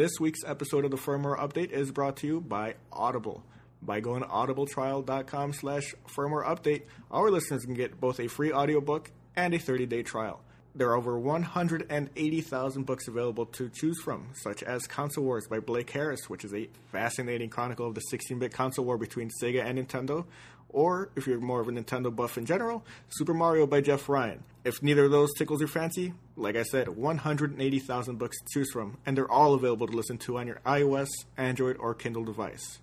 This week's episode of the firmware update is brought to you by Audible. By going to audibletrial.com slash firmware update, our listeners can get both a free audiobook and a 30-day trial. There are over 180,000 books available to choose from, such as Console Wars by Blake Harris, which is a fascinating chronicle of the 16 bit console war between Sega and Nintendo, or if you're more of a Nintendo buff in general, Super Mario by Jeff Ryan. If neither of those tickles your fancy, like I said, 180,000 books to choose from, and they're all available to listen to on your iOS, Android, or Kindle device.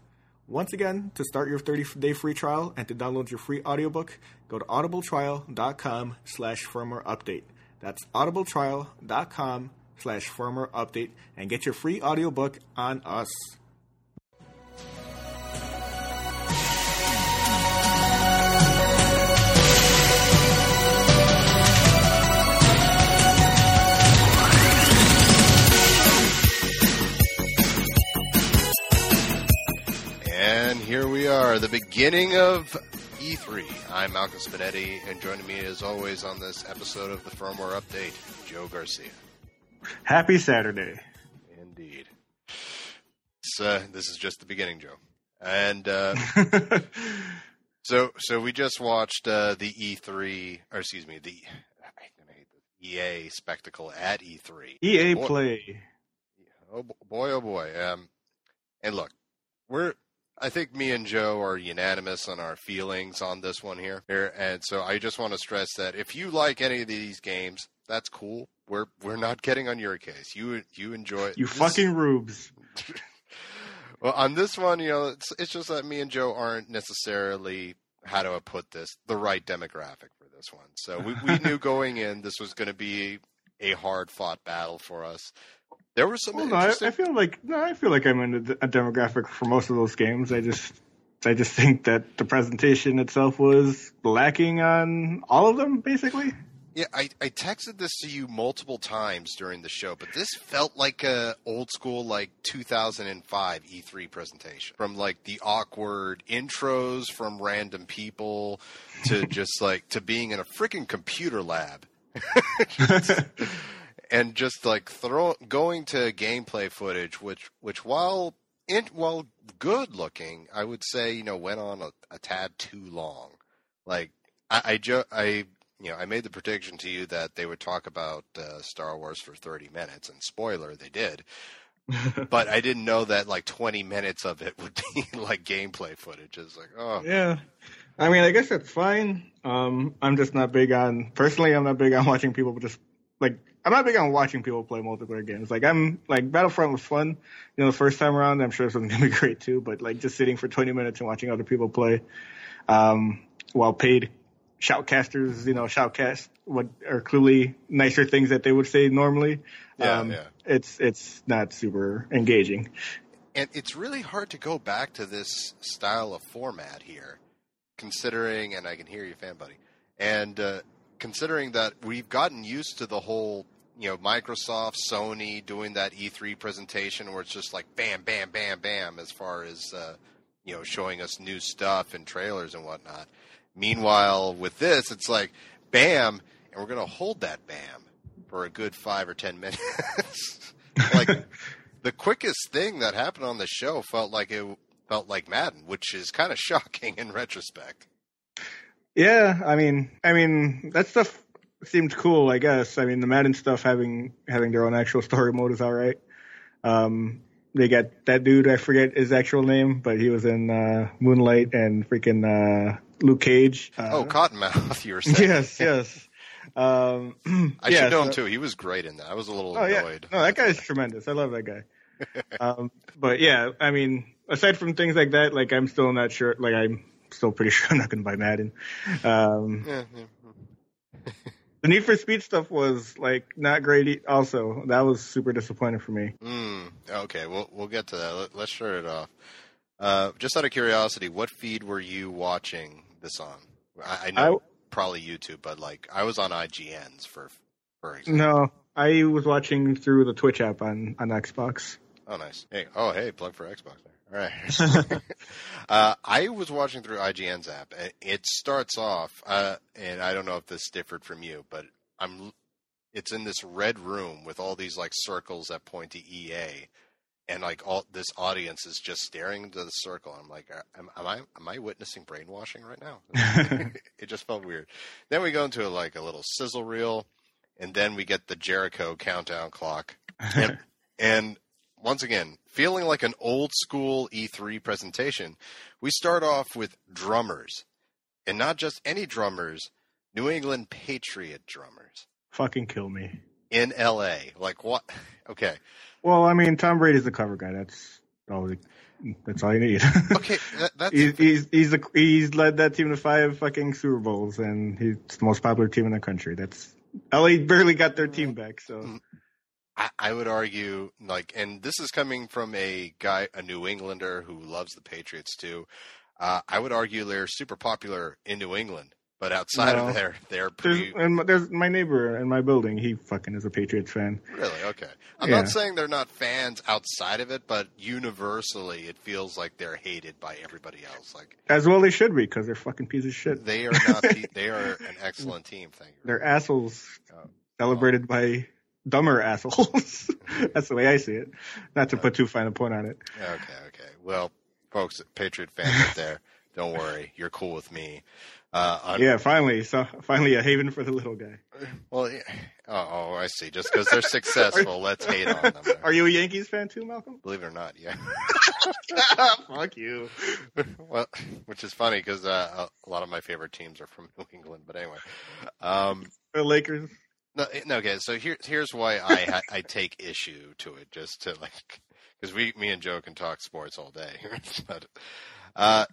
Once again, to start your 30-day free trial and to download your free audiobook, go to audibletrial.com slash firmware update. That's audibletrial.com slash firmware update and get your free audiobook on us. Here we are, the beginning of E3. I'm Malcolm Spinedi, and joining me as always on this episode of the Firmware Update, Joe Garcia. Happy Saturday. Indeed. So, this is just the beginning, Joe. And uh, so, so we just watched uh, the E3, or excuse me, the EA spectacle at E3. EA boy, Play. Oh boy, oh boy. Um, and look, we're I think me and Joe are unanimous on our feelings on this one here. And so I just want to stress that if you like any of these games, that's cool. We're we're not getting on your case. You you enjoy it. You this. fucking rubes. well, on this one, you know, it's it's just that me and Joe aren't necessarily how do I put this the right demographic for this one. So we we knew going in this was going to be a hard fought battle for us. There were some. Well, no, I, I, feel like no, I feel like I'm in a, a, demographic for most of those games. I just, I just think that the presentation itself was lacking on all of them, basically. Yeah, I, I texted this to you multiple times during the show, but this felt like a old school like 2005 E3 presentation. From like the awkward intros from random people to just like to being in a freaking computer lab. and just like throw going to gameplay footage, which which while in, while good looking, I would say you know went on a, a tad too long. Like I I, jo- I you know I made the prediction to you that they would talk about uh, Star Wars for thirty minutes, and spoiler, they did. but I didn't know that like 20 minutes of it would be like gameplay footage. It's like, oh. Yeah. I mean, I guess that's fine. Um, I'm just not big on, personally, I'm not big on watching people just like I'm not big on watching people play multiplayer games. Like I'm like Battlefront was fun, you know, the first time around. I'm sure this one's gonna be great too. But like just sitting for 20 minutes and watching other people play, um, while paid shoutcasters, you know, shoutcast what are clearly nicer things that they would say normally. Yeah, um, yeah. It's it's not super engaging. And it's really hard to go back to this style of format here, considering. And I can hear you, fan buddy. And uh, considering that we've gotten used to the whole you know Microsoft, Sony doing that E3 presentation where it's just like bam, bam, bam, bam as far as uh, you know showing us new stuff and trailers and whatnot. Meanwhile, with this, it's like bam, and we're to hold that bam for a good five or ten minutes. like the quickest thing that happened on the show felt like it felt like Madden, which is kind of shocking in retrospect. Yeah, I mean, I mean that stuff seemed cool. I guess. I mean, the Madden stuff having having their own actual story mode is all right. Um, they got that dude. I forget his actual name, but he was in uh, Moonlight and freaking uh, Luke Cage. Uh, oh, Cottonmouth. You were saying. Yes, yes. Um, I yeah, should know so, him too. He was great in that. I was a little oh, annoyed. Yeah. No, that guy's tremendous. I love that guy. um, but yeah, I mean, aside from things like that, like I'm still not sure. Like I'm still pretty sure I'm not going to buy Madden. Um, yeah, yeah. The Need for Speed stuff was like not great. Also, that was super disappointing for me. Mm, okay, we'll we'll get to that. Let, us start it off. Uh, just out of curiosity, what feed were you watching this on? I, I know I, probably YouTube, but like I was on IGN's for for example. No, I was watching through the Twitch app on on Xbox. Oh, nice. Hey, oh, hey, plug for Xbox there. All right. uh, I was watching through IGN's app, and it starts off, uh, and I don't know if this differed from you, but I'm. It's in this red room with all these like circles that point to EA, and like all this audience is just staring into the circle. I'm like, am, am I am I witnessing brainwashing right now? it just felt weird. Then we go into like a little sizzle reel, and then we get the Jericho countdown clock, and, and once again, feeling like an old school E3 presentation, we start off with drummers, and not just any drummers, New England Patriot drummers Fucking kill me. in LA. Like what? Okay. Well, I mean, Tom Brady's the cover guy. That's all. That's all you need. Okay, that, that's he's he's he's, the, he's led that team to five fucking Super Bowls, and he's the most popular team in the country. That's LA barely got their team mm. back. So mm. I, I would argue, like, and this is coming from a guy, a New Englander who loves the Patriots too. Uh, I would argue they're super popular in New England, but outside No. of there, they're there's and there's my neighbor in my building. He fucking is a Patriots fan. Really? Okay. I'm Yeah. not saying they're not fans outside of it, but universally, it feels like they're hated by everybody else. Like As well, they should be because they're fucking pieces of shit. they are not. they are an excellent team. Thank you. They're assholes Oh. celebrated by dumber assholes. That's the way I see it. Not to put too fine a point on it. Okay. Okay. Well, folks, Patriot fans out there, don't worry. You're cool with me. Uh, on- Yeah, finally, so finally a haven for the little guy. Well, yeah. oh, oh, I see. Just because they're successful, let's hate on them. Are you a Yankees fan too, Malcolm? Believe it or not, yeah. Fuck you. well, which is funny because uh, a lot of my favorite teams are from New England. But anyway, um, The Lakers. No, no, okay. So here, here's why I I take issue to it, just to like, because we, me and Joe can talk sports all day. but, uh,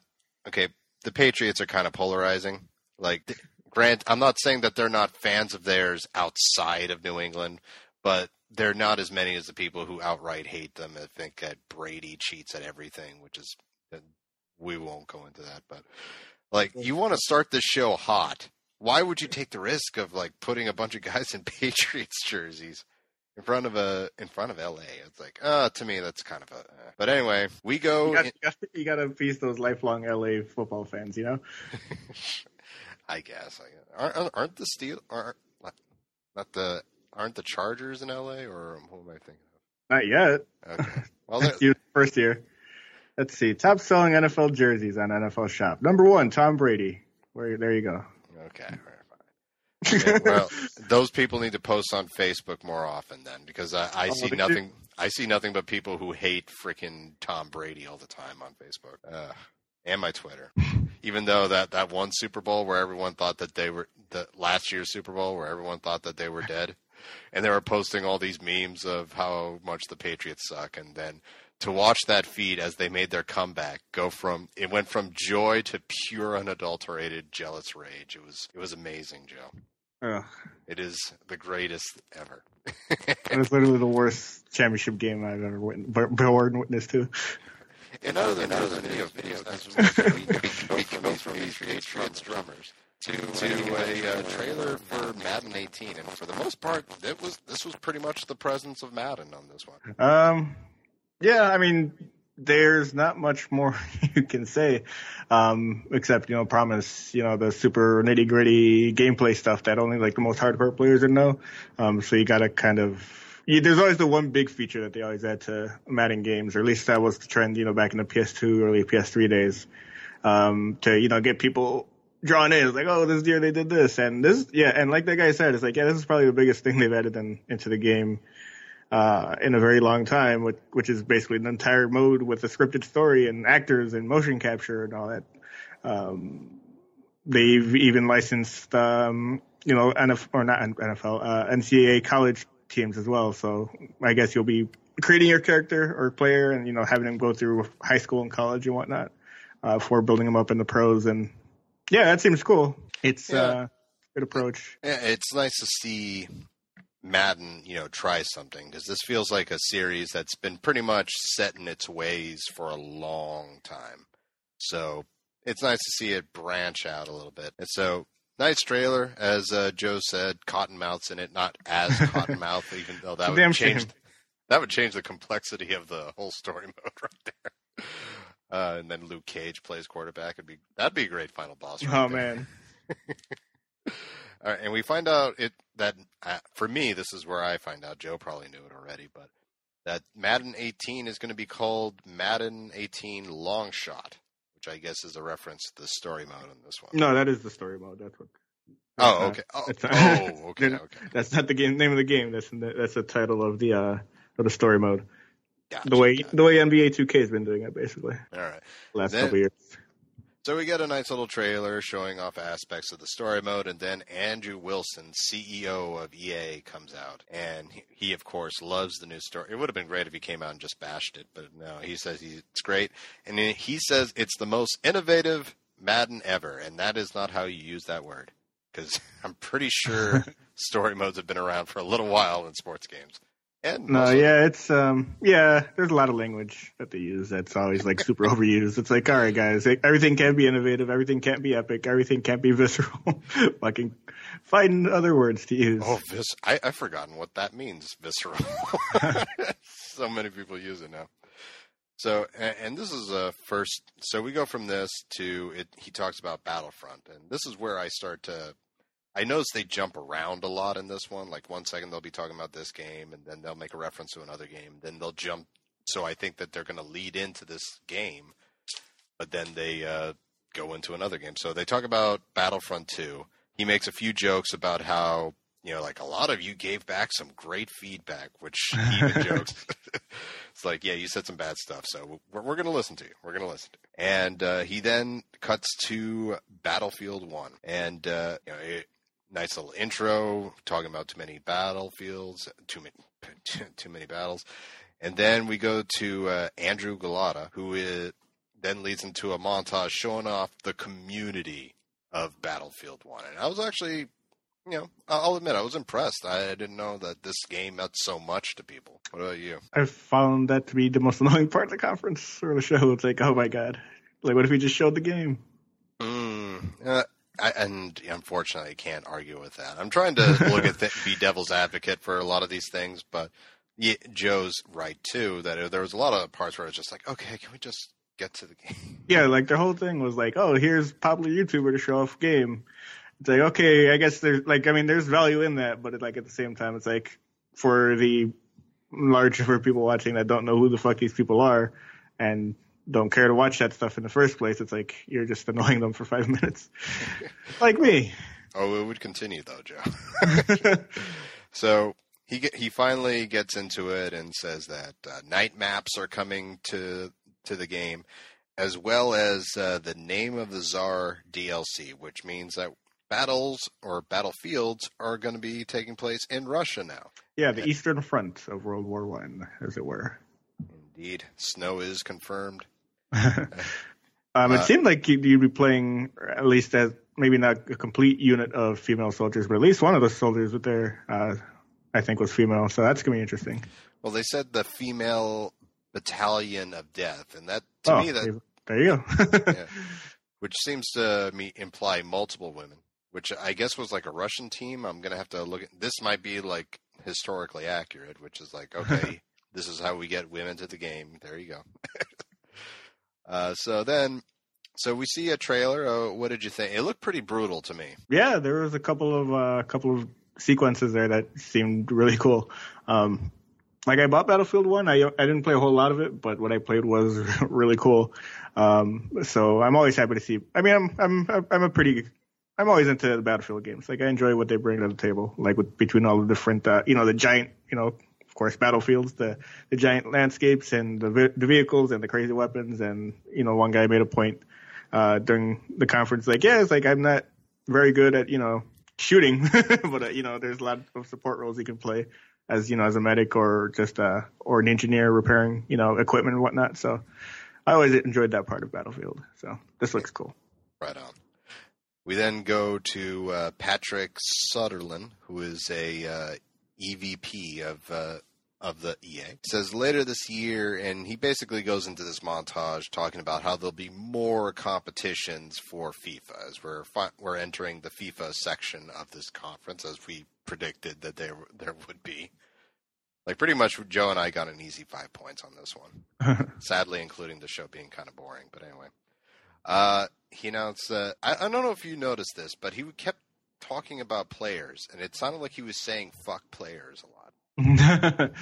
okay, the Patriots are kind of polarizing. Like, Grant, I'm not saying that they're not fans of theirs outside of New England, but they're not as many as the people who outright hate them and think that Brady cheats at everything, which is we won't go into that. But like, you want to start this show hot. Why would you take the risk of like putting a bunch of guys in Patriots jerseys in front of a in front of LA? It's like, uh, to me that's kind of a. uh. But anyway, we go. You got, in- you got- you got to appease those lifelong LA football fans, you know? I guess. I guess. Aren't, aren't the steel aren't not the aren't the Chargers in LA or who am I thinking Not yet. of? Okay. Well, You- First year. Let's see. Top selling NFL jerseys on NFL Shop. Number one, Tom Brady. Where there you go. Okay. all right, fine. Well, those people need to post on Facebook more often then, because I, I Oh, see they nothing. I see nothing but people who hate freaking Tom Brady all the time on Facebook uh, and my Twitter. Even though that that one Super Bowl where everyone thought that they were the last year's Super Bowl where everyone thought that they were dead, and they were posting all these memes of how much the Patriots suck, and then to watch that feed as they made their comeback go from it went from joy to pure unadulterated jealous rage. It was it was amazing, Joe. Ugh. It is the greatest ever. It was literally the worst championship game I've ever wit- born witness to. And other than other video, videos, as we, we, we go from these Patriots drummers to, to a uh, trailer for Madden 18, and for the most part, it was this was pretty much the presence of Madden on this one. Um, yeah, I mean, there's not much more you can say, um, except you know, promise you know the super nitty gritty gameplay stuff that only like the most hardcore players would know. Um, so you gotta kind of. You, there's always the one big feature that they always add to Madden games, or at least that was the trend, you know, back in the PS2, early PS3 days, um, to you know get people drawn in. It's like, oh, this year they did this, and this, yeah, and like that guy said, it's like, yeah, this is probably the biggest thing they've added in, into the game uh, in a very long time, which, which is basically an entire mode with a scripted story and actors and motion capture and all that. Um, they've even licensed, um, you know, NFL or not NFL, uh, NCAA college teams as well. So I guess you'll be creating your character or player and you know having them go through high school and college and whatnot uh, before building them up in the pros. And yeah, that seems cool. It's Yeah. uh, good approach. Yeah, it's nice to see Madden, you know, try something because this feels like a series that's been pretty much set in its ways for a long time. So it's nice to see it branch out a little bit. And so, nice trailer, as uh, Joe said. Cottonmouth's in it, not as Cottonmouth, even though that would change. shame. That would change the complexity of the whole story mode right there. Uh, and then Luke Cage plays quarterback. It'd be that'd be a great final boss. right Oh there. man. All right, and we find out it that uh, for me, this is where I find out. Joe probably knew it already, but that Madden 18 is going to be called Madden 18 Long Shot, which I guess is a reference to the story mode in this one. No, that is the story mode. That's what. Oh, uh, okay. Oh, that's oh, okay, okay. That's not the game name of the game. That's the, that's the title of the uh of the story mode. Gotcha, The way gotcha. the way NBA 2K has been doing it basically All right. last Then- couple years. So we get a nice little trailer showing off aspects of the story mode, and then Andrew Wilson, CEO of EA, comes out, and he, he of course loves the new story. It would have been great if he came out and just bashed it, but no, he says he, it's great, and he says it's the most innovative Madden ever, and that is not how you use that word, because I'm pretty sure story modes have been around for a little while in sports games. No, yeah, it's um, yeah. There's a lot of language that they use that's always like super overused. It's like, all right, guys, everything can't be innovative, everything can't be epic, everything can't be visceral. Fucking find other words to use. Oh, vis- I, I've forgotten what that means, visceral. so many people use it now. So, and, and this is a first. So we go from this to it. He talks about Battlefront, and this is where I start to. I notice they jump around a lot in this one. Like one second they'll be talking about this game, and then they'll make a reference to another game. Then they'll jump. So I think that they're going to lead into this game, but then they uh, go into another game. So they talk about Battlefront Two. He makes a few jokes about how you know, like a lot of you gave back some great feedback, which he even jokes. it's like, yeah, you said some bad stuff, so we're, we're going to listen to you. We're going to listen to you. And uh, he then cuts to Battlefield One, and uh, you know, it, nice little intro talking about too many battlefields, too many, too, many battles, and then we go to uh, Andrew Gulotta, who is, then leads into a montage showing off the community of Battlefield One, and I was actually you know, I'll admit I was impressed. I didn't know that this game meant so much to people. What about you? I found that to be the most annoying part of the conference or the show. It's like, oh my god, like what if we just showed the game? Mm, uh, I, and unfortunately, I can't argue with that. I'm trying to look at th- be devil's advocate for a lot of these things, but yeah, Joe's right too. That there was a lot of parts where I was just like, okay, can we just get to the game? Yeah, like their whole thing was like, oh, here's popular YouTuber to show off game. It's like, okay, I guess there's like, I mean, there's value in that, but it, like at the same time, it's like for the large number of people watching that don't know who the fuck these people are and don't care to watch that stuff in the first place, it's like you're just annoying them for five minutes, like me. Oh, it would continue though, Joe. So he get, he finally gets into it and says that uh, night maps are coming to to the game, as well as uh, the name of the Czar DLC, which means that battles or battlefields are going to be taking place in Russia now. yeah, the Eastern Front of World War One, as it were. Indeed, snow is confirmed. um, Uh, it seemed like you'd you'd be playing at least as maybe not a complete unit of female soldiers, but at least one of the soldiers with their, uh, I think, was female. So that's gonna be interesting. Well, they said the female battalion of death, and that to oh, me that there- there you go. Yeah. which seems to me imply multiple women, which I guess was like a Russian team. I'm gonna have to look at this. Might be like historically accurate, which is like okay, this is how we get women to the game. There you go. Uh, so then, so we see a trailer. Uh, what did you think? It looked pretty brutal to me. yeah, there was a couple of uh, couple of sequences there that seemed really cool. Um, like I bought Battlefield One. I I didn't play a whole lot of it, but what I played was really cool. Um, so I'm always happy to see. I mean, I'm I'm I'm a pretty I'm always into the Battlefield games. Like I enjoy what they bring to the table. Like with between all the different, uh, you know, the giant, you know, of course, battlefields, the the giant landscapes and the the vehicles and the crazy weapons. And you know, one guy made a point uh, during the conference, like, yeah, it's like I'm not very good at you know shooting, but uh, you know, there's a lot of support roles you can play as you know as a medic or just uh or an engineer repairing you know equipment and whatnot. So I always enjoyed that part of Battlefield. So this looks cool. Right on. We then go to uh, Patrick Söderlund, who is a uh, EVP of uh, of the EA. Says later this year, and he basically goes into this montage talking about how there'll be more competitions for FIFA as we're fi- we're entering the FIFA section of this conference, as we predicted that there there would be. Like pretty much, Joe and I got an easy five points on this one. Sadly, including the show being kind of boring, but anyway. Uh, he announced that I, I don't know if you noticed this, but he kept talking about players, and it sounded like he was saying "fuck players" a lot.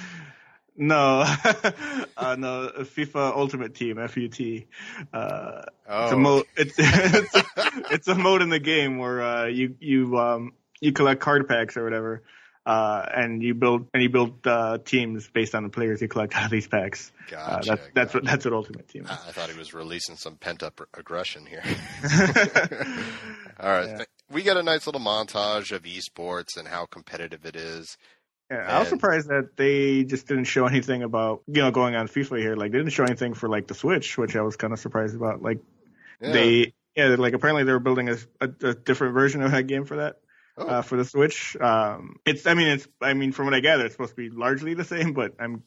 No, uh, no, FIFA Ultimate Team (FUT). Uh, Oh, it's a mode. It's it's a, it's a mode in the game where uh, you you um you collect card packs or whatever, uh, and you build and you build uh, teams based on the players you collect out of these packs. Uh, gotcha. that's that's what that's what Ultimate Team. I Is. I thought he was releasing some pent up aggression here. All right. Yeah. th- We get a nice little montage of esports and how competitive it is. Yeah, I was surprised that they just didn't show anything about you know going on FIFA here. Like they didn't show anything for like the Switch, which I was kind of surprised about. Like Yeah. they yeah like apparently they were building a, a, a different version of that game for that. Oh. uh, for the Switch. Um, it's, I mean, it's, I mean, from what I gather, it's supposed to be largely the same, but I'm,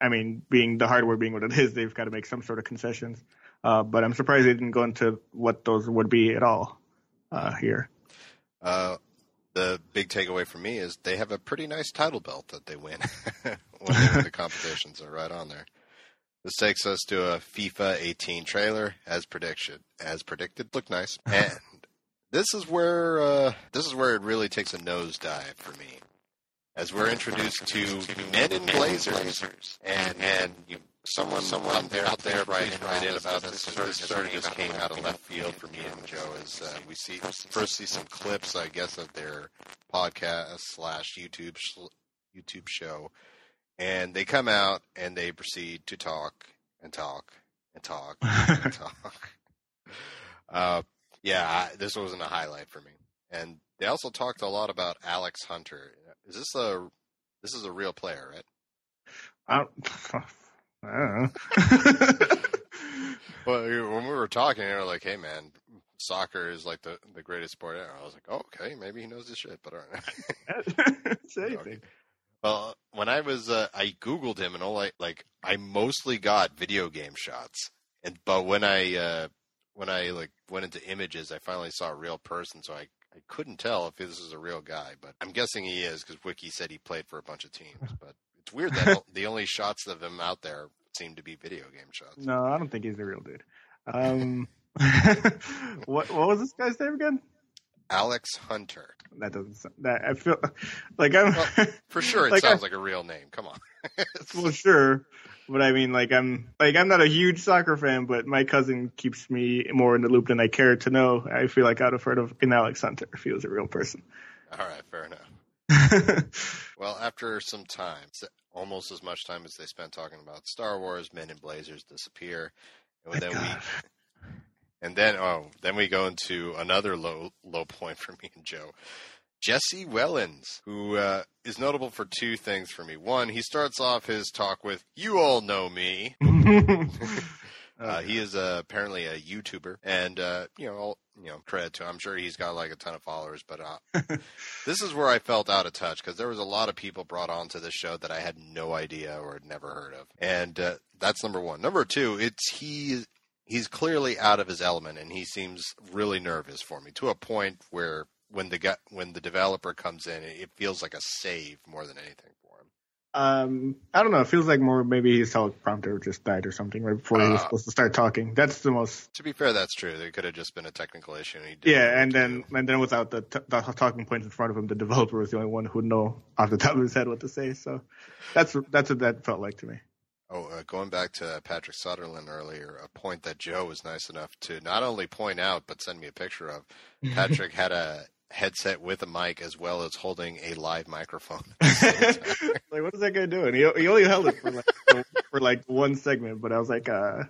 I mean, being the hardware being what it is, they've got to make some sort of concessions. Uh, but I'm surprised they didn't go into what those would be at all uh, here. Uh, the big takeaway for me is they have a pretty nice title belt that they win when they win the competitions. Are right on there. This takes us to a FIFA 18 trailer, as prediction as predicted. Look nice, and this is where uh, this is where it really takes a nosedive for me, as we're introduced to Men in Blazers, and and you, someone someone out there out there writing right in about this. It sort of, sort of just came out of left field for me and Joe. Is uh, we see first see some clips, I guess, of their podcast slash YouTube sh- YouTube show, and they come out and they proceed to talk and talk and talk and talk. Uh, yeah, I, this wasn't a highlight for me. And they also talked a lot about Alex Hunter. Is this a this is a real player, right? I don't, I don't know. Well, when we were talking, they were like, "Hey, man, soccer is like the the greatest sport ever." I was like, oh, "Okay, maybe he knows his shit." But all right. Anything. well, when I was, uh, I googled him, and all I like, I mostly got video game shots. And but when I uh, when I like went into images, I finally saw a real person, so I I couldn't tell if this is a real guy. But I'm guessing he is because Wiki said he played for a bunch of teams. But it's weird that the only shots of him out there seem to be video game shots. No, I don't think he's the real dude. Um, what what was this guy's name again? Alex Hunter. That doesn't. sound- That I feel like I'm. Well, For sure, it Like, I- sounds like a real name. Come on. well, sure, but I mean, like I'm like I'm not a huge soccer fan, but my cousin keeps me more in the loop than I care to know. I feel like I'd have heard of an Alex Hunter if he was a real person. All right, fair enough. Well, after some time, almost as much time as they spent talking about Star Wars, Men in Blazers disappear, and then God. we, and then oh, then we go into another low low point for me and Joe. Jesse Wellens, who uh, is notable for two things for me. One, he starts off his talk with "You all know me." Uh, he is uh, apparently a YouTuber, and uh, you know, all, you know, credit to him. I'm sure he's got like a ton of followers, but uh, this is where I felt out of touch because there was a lot of people brought onto this show that I had no idea or had never heard of, and uh, that's number one. Number two, it's he. He's clearly out of his element, and he seems really nervous for me to a point where when the guy, when the developer comes in, it feels like a save more than anything. Um, I don't know. It feels like more maybe his teleprompter just died or something right before he was Uh. supposed to start talking. That's the most. To be fair, that's true. There could have just been a technical issue. And he didn't Yeah, and then do. and then without the, t- the talking points in front of him, the developer was the only one who would know off the top of his head what to say. So that's that's what that felt like to me. Oh, uh, going back to Patrick Söderlund earlier, a point that Joe was nice enough to not only point out but send me a picture of. Patrick had a headset with a mic as well as holding a live microphone. like, what is that guy doing? He, he only held it for like for, for like one segment, but I was like, uh,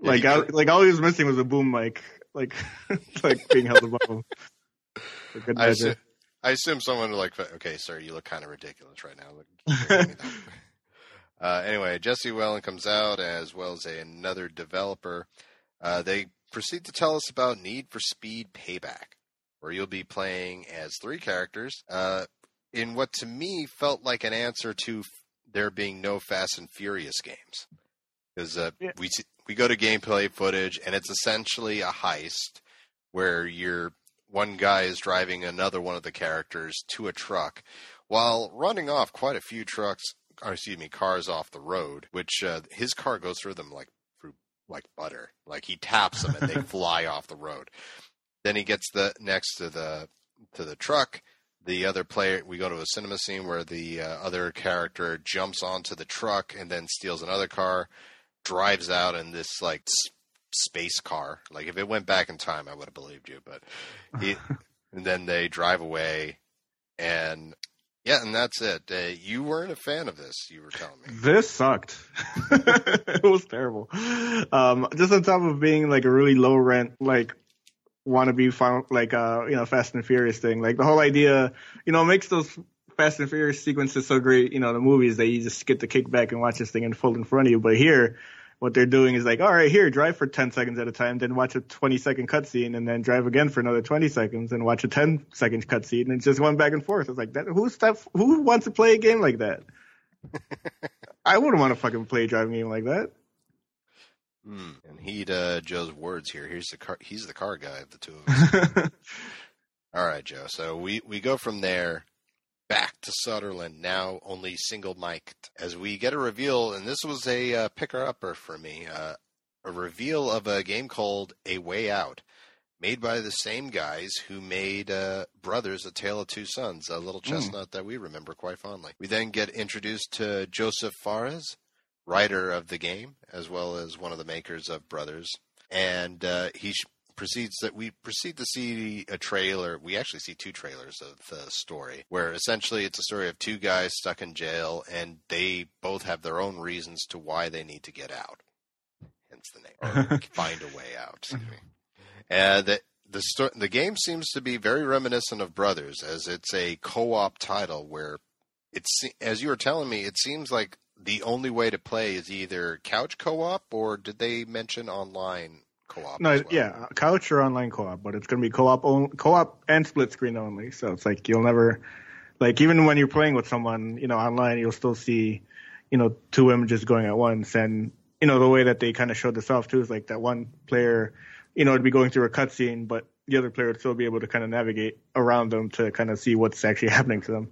like he I, could- like all he was missing was a boom mic, like like being held above him. For I, assume, I assume someone like, okay, sir, you look kind of ridiculous right now. Uh, anyway, Jesse Wellen comes out as well as a, another developer. Uh, they proceed to tell us about Need for Speed Payback, where you'll be playing as three characters uh, in what to me felt like an answer to f- there being no Fast and Furious games. Because uh, Yeah. we we go to gameplay footage, and it's essentially a heist where you're one guy is driving another one of the characters to a truck while running off quite a few trucks or excuse me cars off the road which uh, his car goes through them like through like butter like he taps them and they fly off the road then he gets the next to the to the truck the other player we go to a cinema scene where the uh, other character jumps onto the truck and then steals another car drives out in this like s- space car like if it went back in time i would have believed you but he, and then they drive away and yeah and that's it uh, you weren't a fan of this you were telling me This sucked. it was terrible. Um, just on top of being like a really low rent, like wannabe final, like uh, you know, Fast and Furious thing. Like the whole idea, you know, makes those Fast and Furious sequences so great. You know, the movies that you just get to kick back and watch this thing unfold in front of you. But here, what they're doing is like, all right, here, drive for 10 seconds at a time, then watch a 20 second cutscene, and then drive again for another 20 seconds, and watch a 10 second cutscene, and it's just going back and forth. It's like that. Who's that? Who wants to play a game like that? I wouldn't want to fucking play a driving game like that. Hmm. and heed uh, joe's words here here's the car he's the car guy of the two of us All right, Joe. So we, we go from there back to Söderlund, now only single mic'd, as we get a reveal, and this was a uh, picker upper for me uh, a reveal of a game called A Way Out, made by the same guys who made uh, Brothers, A Tale of Two Sons, a little chestnut that we remember quite fondly. We then get introduced to Josef Fares, writer of the game, as well as one of the makers of Brothers. And uh, he proceeds that we proceed to see a trailer. We actually see two trailers of the story, where essentially it's a story of two guys stuck in jail, and they both have their own reasons to why they need to get out. Hence the name, or find a way out. And the the sto- the game seems to be very reminiscent of Brothers, as it's a co-op title where it's as you were telling me, it seems like the only way to play is either couch co-op or did they mention online co-op? No, as well? yeah, couch or online co-op, but it's gonna be co-op, on, co-op and split screen only. So it's like you'll never, like even when you're playing with someone, you know, online, you'll still see, you know, two images going at once, and you know the way that they kind of showed this off too is like that one player, you know, would be going through a cutscene, but the other player would still be able to kind of navigate around them to kind of see what's actually happening to them.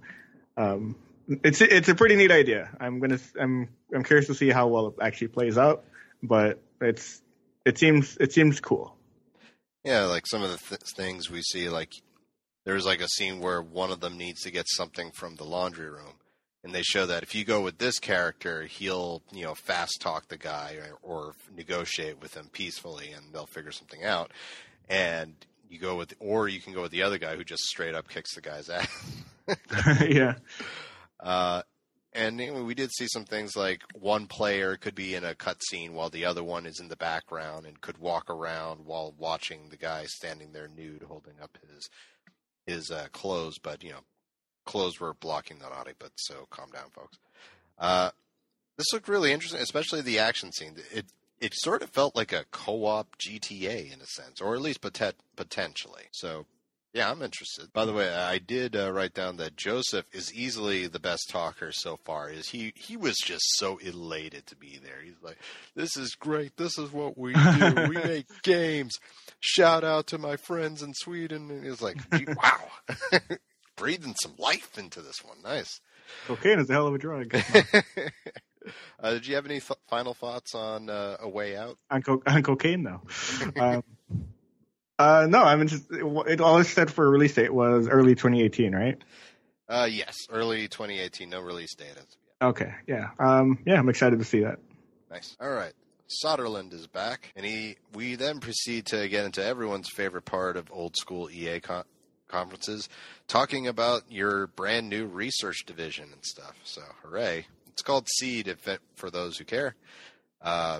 Um, it's it's a pretty neat idea. I'm gonna I'm I'm curious to see how well it actually plays out, but it's it seems it seems cool. Yeah, like some of the th- things we see, like there's like a scene where one of them needs to get something from the laundry room, and they show that if you go with this character, he'll you know fast talk the guy or, or negotiate with him peacefully, and they'll figure something out. And you go with, or you can go with the other guy who just straight up kicks the guy's ass. yeah. Uh, and we did see some things like one player could be in a cutscene while the other one is in the background and could walk around while watching the guy standing there nude, holding up his his uh, clothes. But you know, clothes were blocking the naughty. But so calm down, folks. Uh, this looked really interesting, especially the action scene. It it sort of felt like a co-op GTA in a sense, or at least poten- potentially. So yeah, I'm interested. By the way, I did uh, write down that Josef is easily the best talker so far. Is he? He was just so elated to be there. He's like, "This is great. This is what we do. we make games. Shout out to my friends in Sweden." And he's like, "Wow, breathing some life into this one. Nice." Cocaine is a hell of a drug. uh, did you have any th- final thoughts on uh, A Way Out? on, co- on cocaine though. um, uh, no, I mean, just, it, all it said for release date was early 2018, right? Uh, yes, early 2018. No release date. as yet. Okay, yeah, um, yeah, I'm excited to see that. Nice. All right. Söderlund is back, and he. We then proceed to get into everyone's favorite part of old school EA con- conferences, talking about your brand new research division and stuff. So, hooray! It's called Seed, if it, for those who care. Uh,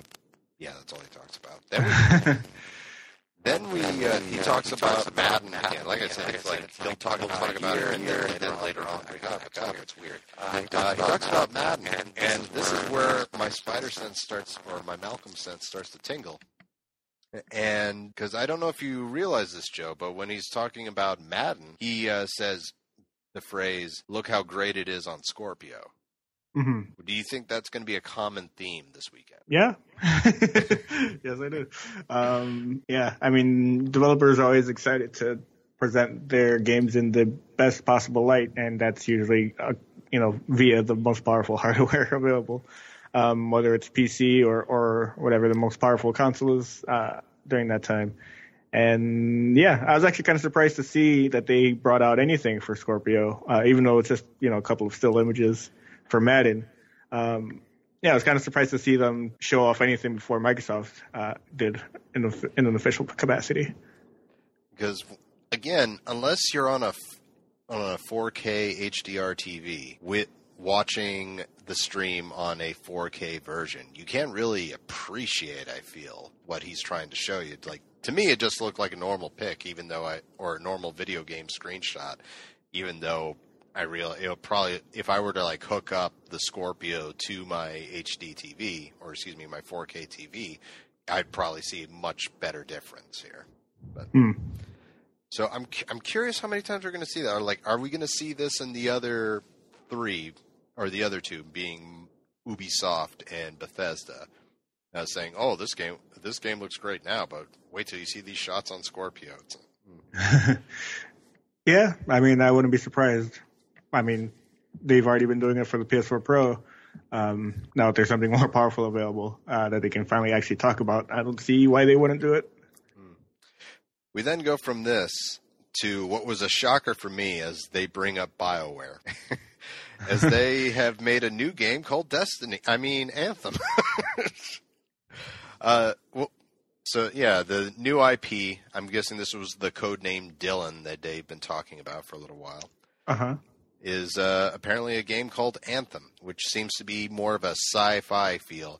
yeah, that's all he talks about. Then we then, uh, he, talks about Madden again. Like I said, it's like he'll talk, he'll talk about it in there, and then later on, like, oh, God, it's weird. Uh, he talks about Madden, and this is where my spider sense starts, or my Malcolm sense starts to tingle. And because I don't know if you realize this, Joe, but when he's talking about Madden, he uh, says the phrase, "Look how great it is on Scorpio." Hmm Do you think that's going to be a common theme this weekend? Yeah. yes, I do. Um, yeah, I mean, developers are always excited to present their games in the best possible light, and that's usually, uh, you know, via the most powerful hardware available, um, whether it's PC or, or whatever the most powerful console is uh, during that time. And yeah, I was actually kind of surprised to see that they brought out anything for Scorpio, uh, even though it's just you know a couple of still images for Madden. Um, yeah, I was kind of surprised to see them show off anything before Microsoft uh, did in, a, in an official capacity. Because again, unless you're on a on a 4K HDR TV with watching the stream on a 4K version, you can't really appreciate. I feel what he's trying to show you. Like to me, it just looked like a normal pic, even though I or a normal video game screenshot, even though I real it'll probably if I were to like hook up the Scorpio to my HD TV or excuse me my 4K TV, I'd probably see a much better difference here. But Hmm. so I'm I'm curious how many times we're going to see that. Or like, are we going to see this in the other three or the other two, being Ubisoft and Bethesda? Uh, saying, "Oh, this game this game looks great now, but wait till you see these shots on Scorpio." It's, yeah, I mean, I wouldn't be surprised. I mean, they've already been doing it for the PS4 Pro. Um, now, if there's something more powerful available uh, that they can finally actually talk about, I don't see why they wouldn't do it. We then go from this to what was a shocker for me as they bring up BioWare. as they have made a new game called Destiny. I mean, Anthem. uh, well, so yeah, the new IP. I'm guessing this was the code name Dylan that they've been talking about for a little while. Uh huh. Is uh, apparently a game called Anthem, which seems to be more of a sci-fi feel.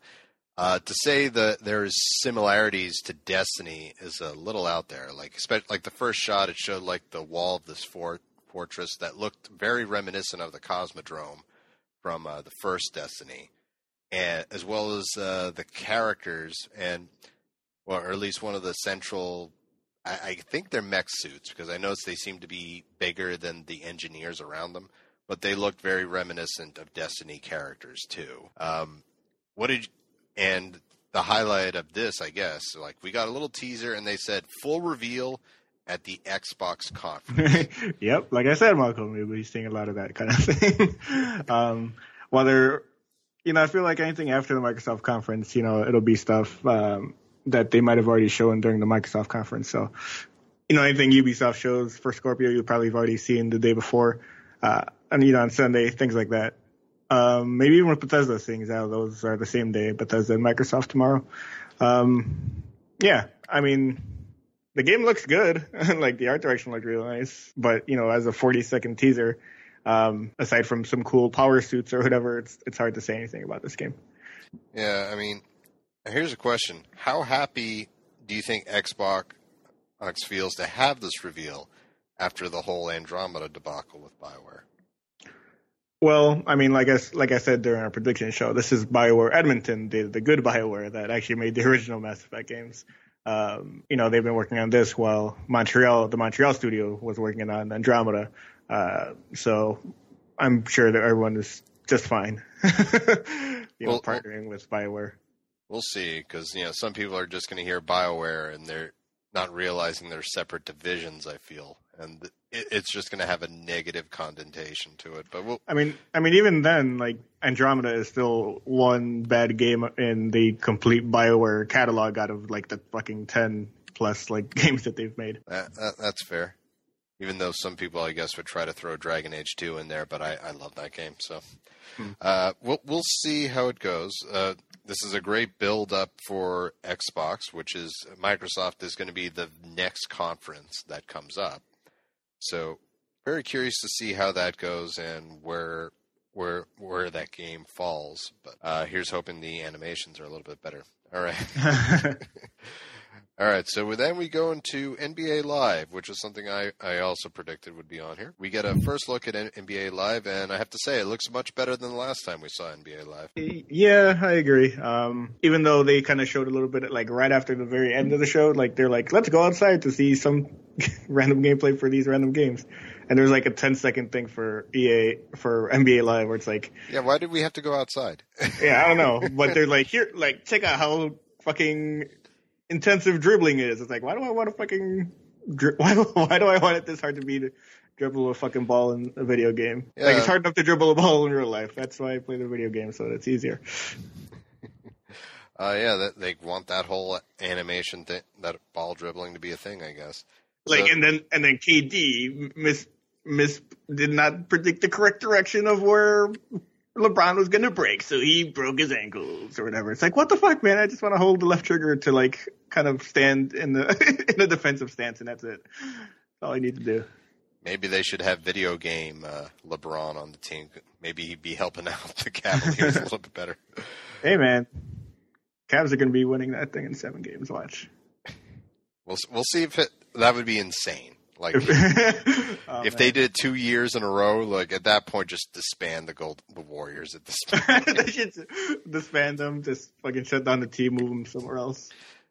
Uh, to say that there's similarities to Destiny is a little out there. Like, like the first shot, it showed like the wall of this fort fortress that looked very reminiscent of the Cosmodrome from uh, the first Destiny, and as well as uh, the characters and, well, or at least one of the central. I, I think they're mech suits because I noticed they seem to be bigger than the engineers around them, but they looked very reminiscent of Destiny characters too. Um, what did and the highlight of this, I guess, like we got a little teaser and they said full reveal at the Xbox conference. yep, like I said, Malcolm, we'll be seeing a lot of that kind of thing. um, whether, you know, I feel like anything after the Microsoft conference, you know, it'll be stuff um, that they might have already shown during the Microsoft conference. So, you know, anything Ubisoft shows for Scorpio, you'll probably have already seen the day before, uh, and you know, on Sunday, things like that. Um, maybe even with Bethesda things out, those are the same day, Bethesda and Microsoft tomorrow. Um, yeah, I mean, the game looks good. like the art direction looked really nice, but you know, as a 40 second teaser, um, aside from some cool power suits or whatever, it's it's hard to say anything about this game. Yeah, I mean, here's a question: How happy do you think Xbox feels to have this reveal after the whole Andromeda debacle with Bioware? Well, I mean, like I, like I said during our prediction show, this is BioWare Edmonton, the, the good BioWare that actually made the original Mass Effect games. Um, you know, they've been working on this while Montreal, the Montreal studio was working on Andromeda. Uh, so I'm sure that everyone is just fine, you know, partnering with BioWare. We'll see, because you know some people are just going to hear Bioware and they're not realizing they're separate divisions. I feel, and it, it's just going to have a negative connotation to it. But we'll, I mean, I mean, even then, like Andromeda is still one bad game in the complete Bioware catalog out of like the fucking ten plus like games that they've made. that, that, that's fair. Even though some people, I guess, would try to throw Dragon Age 2 in there, but I, I love that game. So Hmm. uh, we'll we'll see how it goes. Uh, this is a great build up for Xbox, which is Microsoft is going to be the next conference that comes up. So very curious to see how that goes and where where where that game falls. But uh, here's hoping the animations are a little bit better. All right. All right, so then we go into NBA Live, which is something I, I also predicted would be on here. We get a first look at NBA Live, and I have to say, it looks much better than the last time we saw NBA Live. yeah, I agree. Um, even though they kind of showed a little bit like right after the very end of the show, like they're like, let's go outside to see some random gameplay for these random games. And there's like a 10 second thing for EA for NBA Live where it's like, Yeah, why did we have to go outside? yeah, I don't know, but they're like, here, like, check out how fucking intensive dribbling is. It's like, why do I want to fucking, dri- why, why do I want it this hard to be to dribble a fucking ball in a video game? Like, it's hard enough to dribble a ball in real life. That's why I play the video game, so that it's easier. Uh, yeah, that, they want that whole animation thing, that ball dribbling to be a thing, I guess. Like, So- and then and then KD miss miss did not predict the correct direction of where LeBron was going to break, so he broke his ankles or whatever. It's like, what the fuck, man? I just want to hold the left trigger to like kind of stand in the in a defensive stance, and that's it. That's all I need to do. Maybe they should have video game uh, LeBron on the team. Maybe he'd be helping out the Cavaliers a little bit better. Hey, man, Cavs are going to be winning that thing in seven games. Watch. We'll we'll see if it that would be insane. Like Oh, if they did two years in a row, like at that point, just disband the gold the Warriors at this point. they should disband them, just fucking shut down the team, move them somewhere else.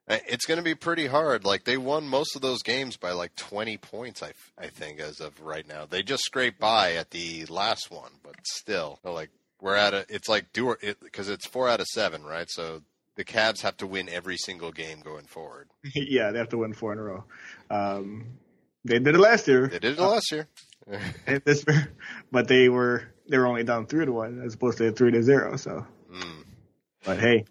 It's going to be pretty hard. Like they won most of those games by like 20 points. I, I think as of right now, they just scraped by at the last one, but still, like we're at a. It's like do it because it's four out of seven, right? So the Cavs have to win every single game going forward. yeah, they have to win four in a row. Um, they did it last year. They did it last year. This, but they were they were only down three to one as opposed to three to zero. So, Mm. but hey,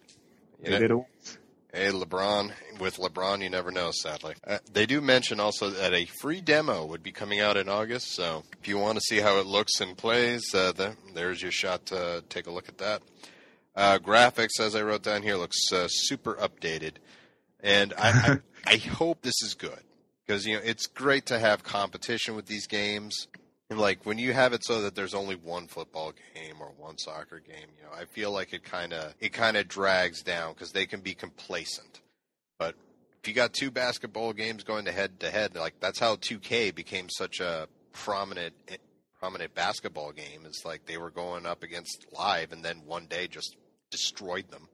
they know, did it once. Hey, LeBron. With LeBron, you never know, sadly. Uh, they do mention also that a free demo would be coming out in August. So if you want to see how it looks and plays, uh, the, there's your shot to take a look at that. Uh, graphics, as I wrote down here, looks uh, super updated. And I, I, I hope this is good. Because, you know, it's great to have competition with these games. And, like, when you have it so that there's only one football game or one soccer game, you know, I feel like it kind of it kind of drags down because they can be complacent. But if you got two basketball games going to head to head, like that's how 2K became such a prominent eh, prominent basketball game. It's like they were going up against live, and then one day just destroyed them.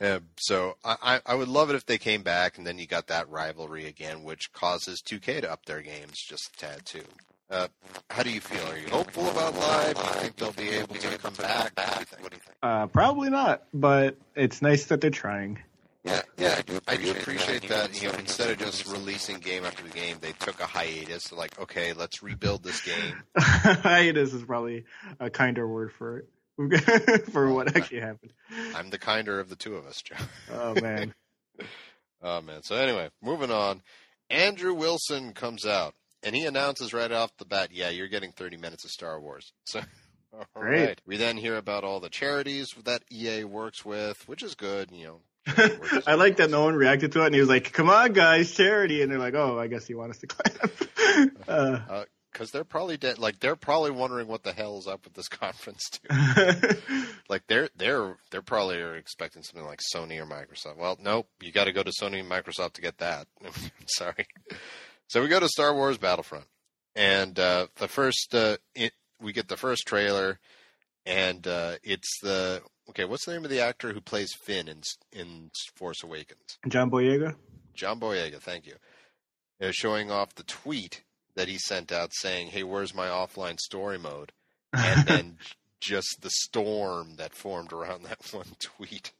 Uh, so I, I would love it if they came back, and then you got that rivalry again, which causes 2K to up their games just a tad too. Uh, how do you feel? Are you hopeful about live? Do you think they'll be able to come back? What do you think? Uh, probably not, but it's nice that they're trying. Yeah, yeah, I do, I do appreciate that. You know, instead of just releasing game after game, they took a hiatus. They're like, okay, let's rebuild this game. Hiatus is probably a kinder word for it, for what actually happened. I'm the kinder of the two of us, Joe. Oh man, Oh man. So anyway, moving on. Andrew Wilson comes out and he announces right off the bat, "Yeah, you're getting 30 minutes of Star Wars." So. all Great. right. We then hear about all the charities that EA works with, which is good. You know, I like that no one reacted to it, and he was like, "Come on, guys, charity," and they're like, "Oh, I guess you want us to clap." uh, because they're probably dead. Like they're probably wondering what the hell is up with this conference too. like they're they're they're probably expecting something like Sony or Microsoft. Well, nope, you got to go to Sony and Microsoft to get that. Sorry. So we go to Star Wars Battlefront, and uh, the first uh, it, we get the first trailer, and uh, it's the okay. What's the name of the actor who plays Finn in in Force Awakens? John Boyega. John Boyega, thank you. Uh, showing off the tweet that he sent out saying, "Hey, where's my offline story mode?" And then just the storm that formed around that one tweet.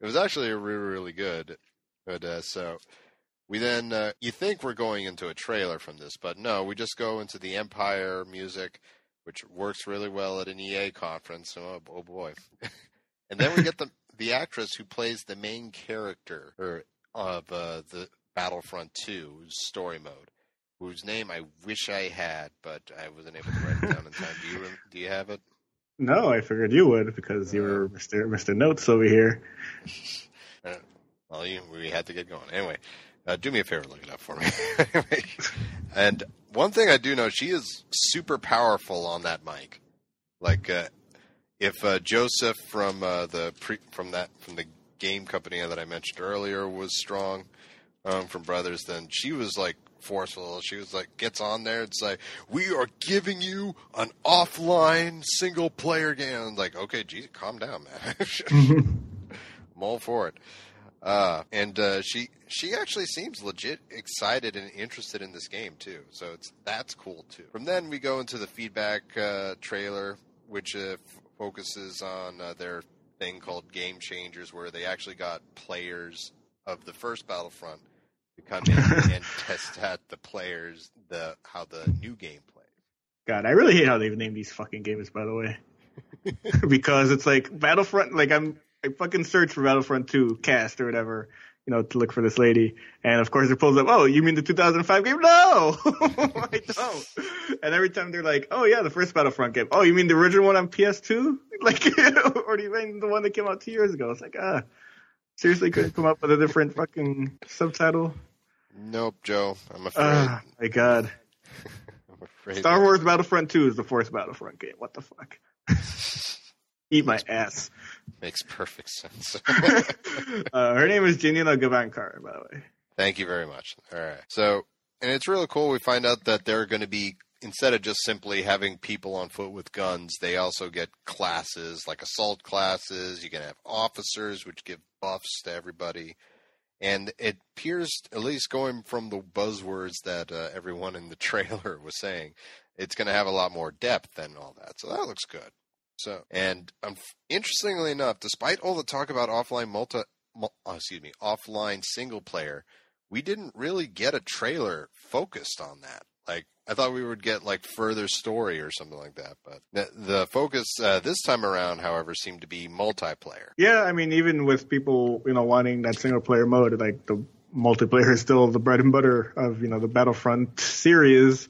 It was actually really, really good. But uh, so we then uh, you think we're going into a trailer from this, but no, we just go into the Empire music, which works really well at an EA conference. Oh, oh boy! and then we get the the actress who plays the main character or of uh, the Battlefront 2 story mode, whose name I wish I had, but I wasn't able to write it down in time. Do you do you have it? No, I figured you would because you were Mister Mister Notes over here. Uh, well, you, we had to get going. Anyway, uh, do me a favor, look it up for me. And one thing I do know, she is super powerful on that mic. Like, uh, if uh, Joseph from uh, the pre- from that from the game company that I mentioned earlier was strong um, from Brothers, then she was like forceful. She was like gets on there and say, "We are giving you an offline single player game." I'm like, okay, geez, calm down, man. I'm all for it. Uh, and uh, she she actually seems legit excited and interested in this game too. So it's that's cool too. From then we go into the feedback uh, trailer, which uh, f- focuses on uh, their thing called Game Changers, where they actually got players of the first Battlefront to come in and test out the players the how the new game plays. God, I really hate how they've named these fucking games. By the way, because it's like Battlefront. Like I'm I fucking searched for Battlefront 2 cast or whatever, you know, to look for this lady. And of course it pulls up, oh, you mean the 2005 game? No! I don't. And every time they're like, oh yeah, the first Battlefront game. Oh, you mean the original one on PS2? Like, or do you mean the one that came out two years ago? It's like, ah, seriously couldn't come up with a different fucking subtitle? Nope, Joe. I'm afraid. Oh my god. I'm afraid. Star Wars Battlefront 2 is the fourth Battlefront game. What the fuck? Eat my ass. Makes perfect sense. uh, her name is Janina Gavankar, by the way. Thank you very much. All right. So, and it's really cool. We find out that they're going to be instead of just simply having people on foot with guns, they also get classes like assault classes. You can have officers, which give buffs to everybody. And it appears, at least going from the buzzwords that uh, everyone in the trailer was saying, it's going to have a lot more depth than all that. So that looks good. So, and um, interestingly enough, despite all the talk about offline multi, mul- oh, excuse me, offline single player, we didn't really get a trailer focused on that. Like, I thought we would get like further story or something like that, but the, the focus uh, this time around, however, seemed to be multiplayer. Yeah, I mean, even with people, you know, wanting that single player mode, like the multiplayer is still the bread and butter of, you know, the Battlefront series.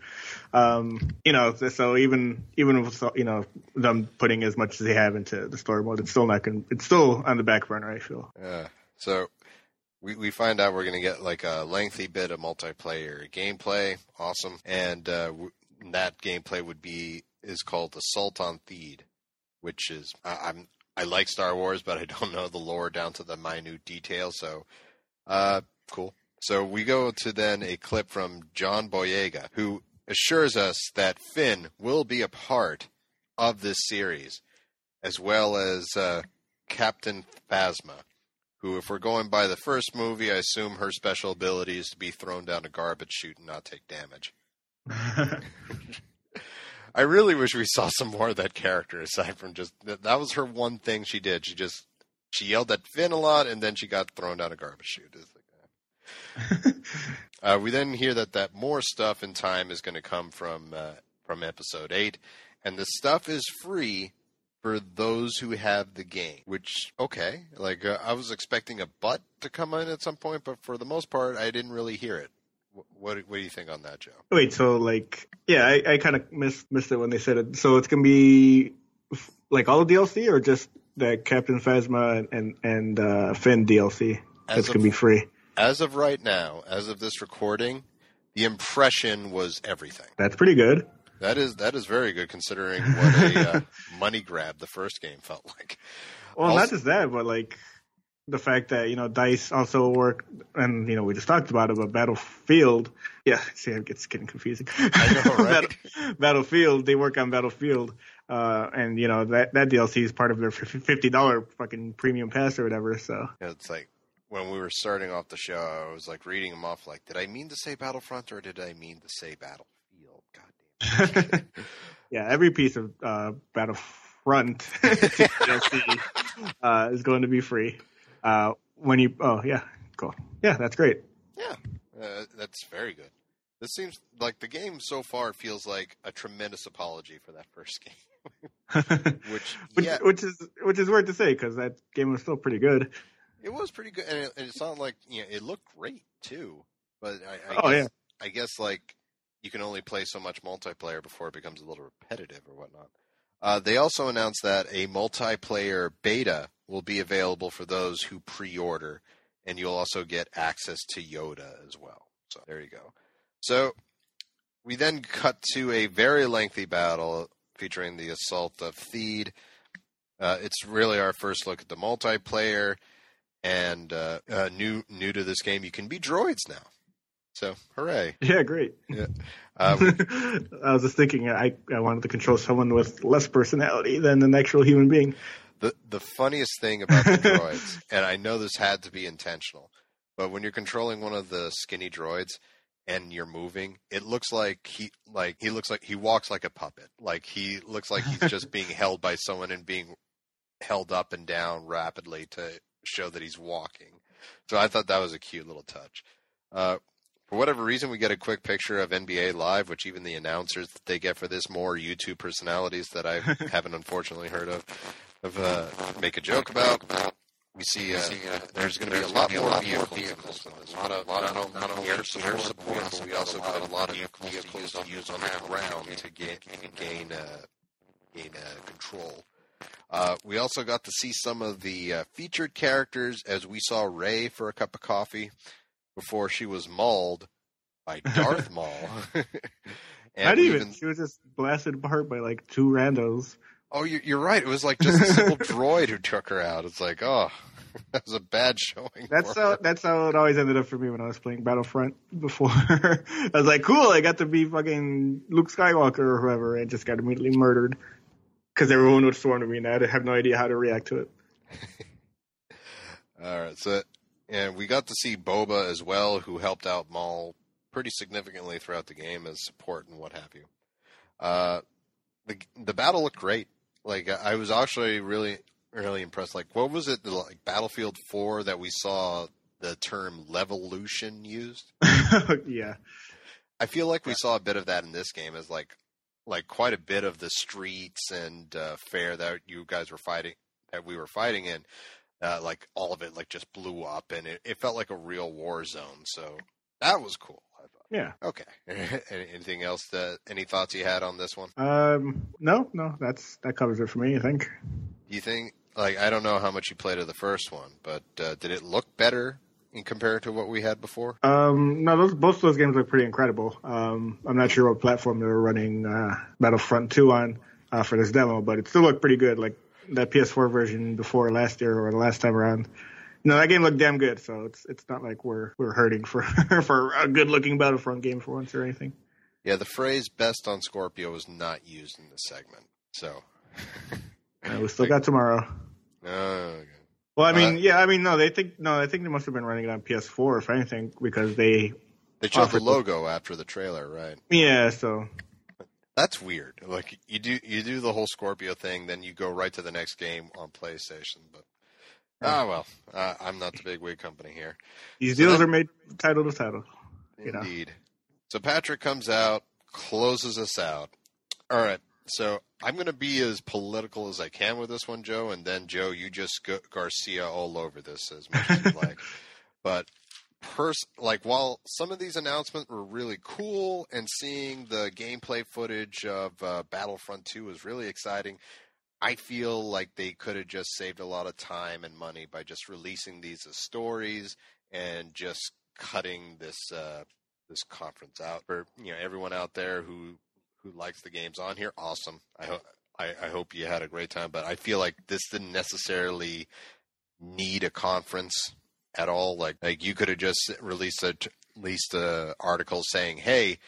Um, you know, so even, even with, you know, them putting as much as they have into the story mode, it's still not going it's still on the back burner, I feel. Yeah. So we, we find out we're going to get like a lengthy bit of multiplayer gameplay. Awesome. And uh, w- that gameplay would be is called Assault on Theed, which is I, I'm I like Star Wars, but I don't know the lore down to the minute detail. So, uh, cool. So we go to then a clip from John Boyega, who assures us that Finn will be a part of this series, as well as uh, Captain Phasma, who, if we're going by the first movie, I assume her special ability is to be thrown down a garbage chute and not take damage. I really wish we saw some more of that character aside from just that, that was her one thing she did. She just she yelled at Finn a lot and then she got thrown down a garbage chute. Uh. uh, we then hear that that more stuff in time is going to come from uh, from episode eight, and the stuff is free for those who have the game. Which okay, like uh, I was expecting a butt to come in at some point, but for the most part, I didn't really hear it. Wh- What what do you think on that, Joe? Wait, so like, yeah, I, I kind of missed missed it when they said it. So it's gonna be f- like all the DLC, or just the Captain Phasma and and uh, Finn DLC As that's of- gonna be free. As of right now, as of this recording, the impression was everything. That's pretty good. That is that is very good considering what a uh, money grab the first game felt like. Well, Also- not just that, but like the fact that you know Dice also work, and you know we just talked about it, but Battlefield, yeah, see, it's getting confusing. I know, right? Battle- Battlefield, they work on Battlefield, uh, and you know that that DLC is part of their fifty dollar fucking premium pass or whatever. So know, It's like when we were starting off the show, I was like reading them off. Like, did I mean to say Battlefront or did I mean to say Battlefield? God damn. yeah, every piece of uh, Battlefront DLC uh, is going to be free. Uh, when you, oh yeah, cool, yeah, that's great. Yeah, uh, that's very good. This seems like the game so far feels like a tremendous apology for that first game. Which, which, yeah, which is which is weird to say because that game was still pretty good. it was pretty good, and it, and it's not like you know, it looked great too. But I, I Oh, guess, yeah. I guess like you can only play so much multiplayer before it becomes a little repetitive or whatnot. Uh, they also announced that a multiplayer beta will be available for those who pre-order, and you'll also get access to Yoda as well. So there you go. So we then cut to a very lengthy battle featuring the assault of Theed. Uh, it's really our first look at the multiplayer, and uh, uh, new new to this game, you can be droids now. So hooray! Yeah, great. Uh, I was just thinking, I I wanted to control someone with less personality than an actual human being. the the funniest thing about the droids, and I know this had to be intentional, but when you're controlling one of the skinny droids and you're moving, it looks like he like he looks like he walks like a puppet. Like he looks like he's just being held by someone and being held up and down rapidly to show that he's walking. So I thought that was a cute little touch. Uh, for whatever reason, we get a quick picture of NBA Live, which even the announcers that they get for this more YouTube personalities that I haven't unfortunately heard of, of uh, make a joke about. we see, uh, see uh, there's going to be a lot more vehicles, vehicles in this. A lot of, lot of not only air support, but we also got a lot of vehicles to use on the ground to gain gain uh, gain uh, control. Uh, we also got to see some of the uh, featured characters as we saw Rey for a cup of coffee before she was mauled by Darth Maul. Not even, even. She was just blasted apart by like two randos. Oh, you're right. It was like just a simple droid who took her out. It's like, oh, that was a bad showing. That's how that's how it always ended up for me when I was playing Battlefront before. I was like, cool, I got to be fucking Luke Skywalker or whoever, and just got immediately murdered because everyone would swarm to me, and I have no idea how to react to it. All right, so and we got to see Boba as well, who helped out Maul pretty significantly throughout the game as support and what have you. Uh, the the battle looked great. Like I was actually really really impressed. Like what was it? Like Battlefield Four that we saw the term levolution used. yeah, I feel like we saw a bit of that in this game. As like like quite a bit of the streets and uh, fair that you guys were fighting that we were fighting in. Uh, like all of it, like just blew up, and it, it felt like a real war zone. So that was cool. Yeah. Okay. Anything else that any thoughts you had on this one? Um, no, no, that's that covers it for me. I think. You think like I don't know how much you played of the first one, but uh, did it look better in compared to what we had before? Um, no, those both of those games look pretty incredible. Um, I'm not sure what platform they were running uh, Battlefront 2 on uh, for this demo, but it still looked pretty good. Like that PS4 version before last year or the last time around no, that game looked damn good. So it's it's not like we're we're hurting for for a good looking Battlefront game for once or anything. Yeah, the phrase "best on Scorpio" was not used in this segment. So yeah, we still got tomorrow. Okay. Well, I mean, uh, yeah, I mean, no, they think no, I think they must have been running it on PS4 if anything because they they showed the logo the, after the trailer, right? Yeah, so that's weird. Like you do you do the whole Scorpio thing, then you go right to the next game on PlayStation, but Oh well, uh, I'm not the big wig company here. These so deals are made title to title. Indeed. Know. So Patrick comes out, closes us out. All right. So I'm going to be as political as I can with this one, Joe, and then Joe, you just go Garcia all over this as much as you like. But pers- like while some of these announcements were really cool, and seeing the gameplay footage of uh, Battlefront 2 was really exciting, I feel like they could have just saved a lot of time and money by just releasing these as stories and just cutting this uh, this conference out for you know everyone out there who who likes the games on here. Awesome. I hope I, I hope you had a great time, but I feel like this didn't necessarily need a conference at all. Like like you could have just released a released a article saying, "Hey,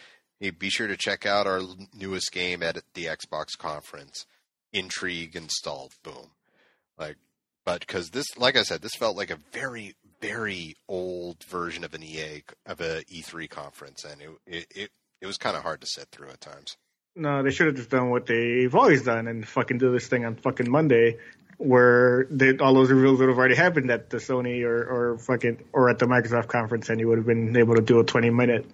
hey, be sure to check out our newest game at the Xbox conference." intrigue installed. Boom. Like, but because this, like I said, this felt like a very, very old version of an EA of a E3 conference, and it it it, it was kind of hard to sit through at times. No, they should have just done what they've always done and fucking do this thing on fucking Monday, where they, all those reveals would have already happened at the Sony or or fucking or at the Microsoft conference, and you would have been able to do a twenty minute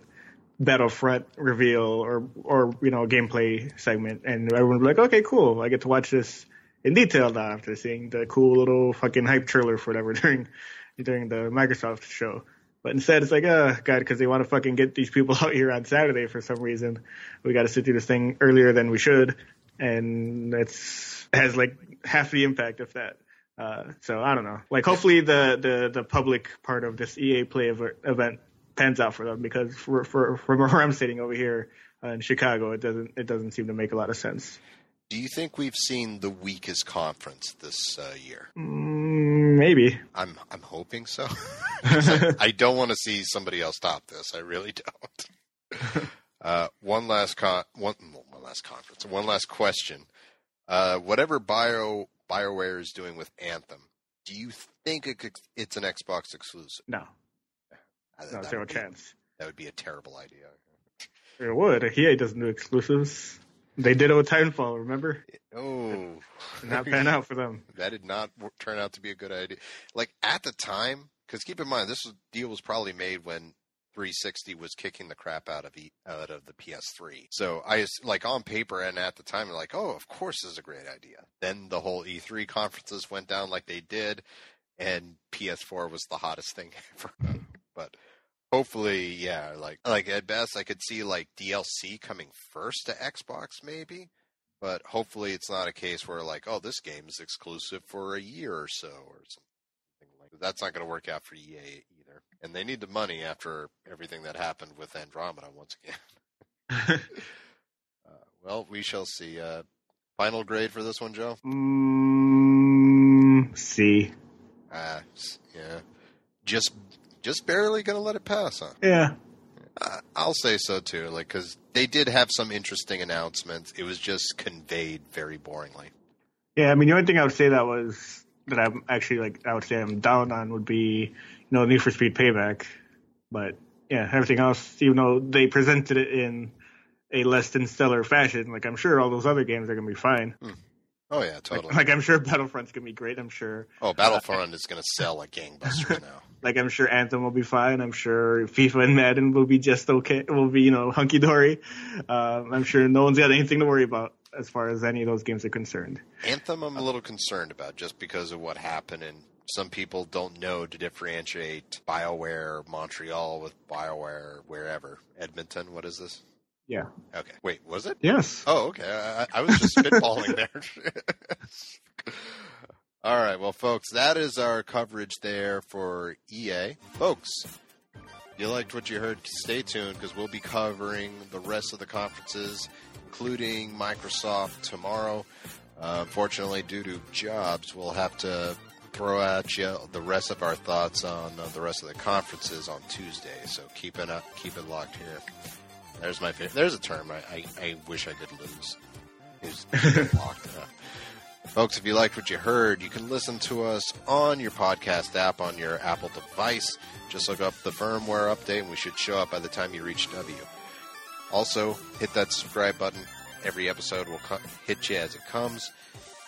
Battlefront reveal or or you know gameplay segment, and everyone would be like, okay, cool, I get to watch this in detail now after seeing the cool little fucking hype trailer for whatever during during the Microsoft show. But instead, it's like, oh god, because they want to fucking get these people out here on Saturday for some reason. We got to sit through this thing earlier than we should, and it's it has like half the impact of that. Uh, so I don't know. Like, hopefully the the the public part of this EA Play event pans out for them because for, for from where I'm sitting over here uh, in Chicago, it doesn't it doesn't seem to make a lot of sense. Do you think we've seen the weakest conference this uh, year? Mm, maybe. I'm I'm hoping so. I, I, don't want to see somebody else top this. I really don't. Uh, one last con one one last conference. One last question. Uh, whatever Bio Bioware is doing with Anthem, do you think it could, it's an Xbox exclusive? No. No, zero be, chance. That would be a terrible idea. It would. EA doesn't do exclusives. They did it with Titanfall, remember? Oh, not pan out for them. That did not turn out to be a good idea. Like at the time, because keep in mind, this was, deal was probably made when 360 was kicking the crap out of e, out of the PS3. So I like on paper and at the time, like, oh, of course, this is a great idea. Then the whole E3 conferences went down like they did, and PS4 was the hottest thing ever. but hopefully, yeah, like like at best, I could see like DLC coming first to Xbox, maybe. But hopefully, it's not a case where like, oh, this game is exclusive for a year or so, or something like that. That's not going to work out for EA either, and they need the money after everything that happened with Andromeda once again. uh, well, we shall see. Uh, final grade for this one, Joe? Mm, C. Ah, yeah, just just barely gonna let it pass, huh? Yeah. Uh, I'll say so too, like because they did have some interesting announcements. It was just conveyed very boringly. Yeah, I mean the only thing I would say that was that I'm actually like I would say I'm down on would be know Need for Speed Payback, but yeah, everything else, even though they presented it in a less than stellar fashion, like I'm sure all those other games are gonna be fine. Hmm. Oh yeah, totally. Like, like, I'm sure Battlefront's gonna be great. I'm sure. Oh, Battlefront uh, is gonna sell like gangbusters now. Like I'm sure Anthem will be fine. I'm sure FIFA and Madden will be just okay. Will be you know hunky dory. Uh, I'm sure no one's got anything to worry about as far as any of those games are concerned. Anthem, I'm a little concerned about just because of what happened, and some people don't know to differentiate Bioware Montreal with Bioware wherever Edmonton. What is this? Yeah. Okay. Wait, was it? Yes. Oh, okay. I, I was just spitballing there. All right. Well, folks, that is our coverage there for EA. Folks, you liked what you heard, stay tuned because we'll be covering the rest of the conferences, including Microsoft tomorrow. Uh, unfortunately, due to jobs, we'll have to throw at you the rest of our thoughts on uh, the rest of the conferences on Tuesday. So keep it up, keep it locked here. There's my favorite. There's a term I, I, I wish I could lose. Is locked up. Folks, if you liked what you heard, you can listen to us on your podcast app on your Apple device. Just look up the firmware update, and we should show up by the time you reach W. Also, hit that subscribe button. Every episode will co- hit you as it comes.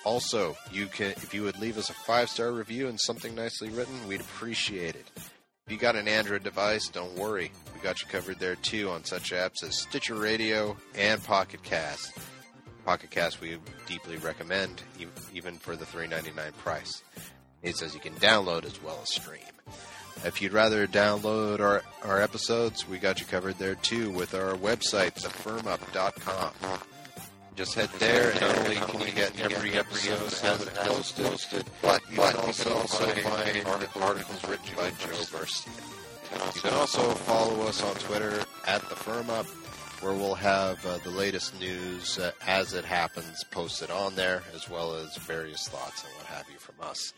Also, you can if you would leave us a five star review and something nicely written, we'd appreciate it. If you got an Android device, don't worry. We got you covered there too on such apps as Stitcher Radio and Pocket Cast. Pocket Cast we deeply recommend, even for the $3.99 price. It says you can download as well as stream. If you'd rather download our, our episodes, we got you covered there too with our website, thefirmup.com. Just head there, and not only can you get every episode as it posted, but you can also find articles written by Joe Burstein. You can also follow us on Twitter at the Firm Up, where we'll have uh, the latest news uh, as it happens posted on there, as well as various thoughts and what have you from us.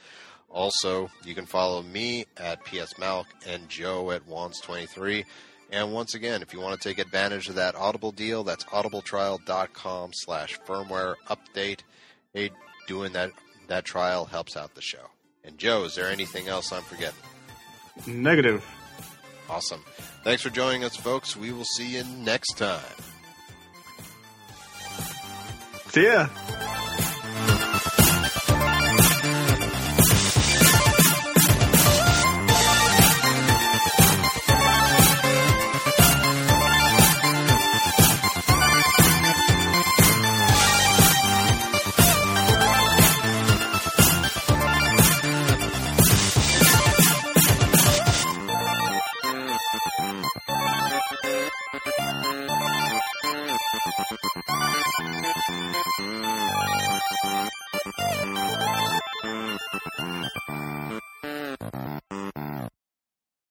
Also, you can follow me at PSMalc and Joe at Wons23. And once again, if you want to take advantage of that Audible deal, that's audibletrial.com slash firmware update. Hey, doing that, that trial helps out the show. And Joe, is there anything else I'm forgetting? Negative. Awesome. Thanks for joining us, folks. We will see you next time. See ya.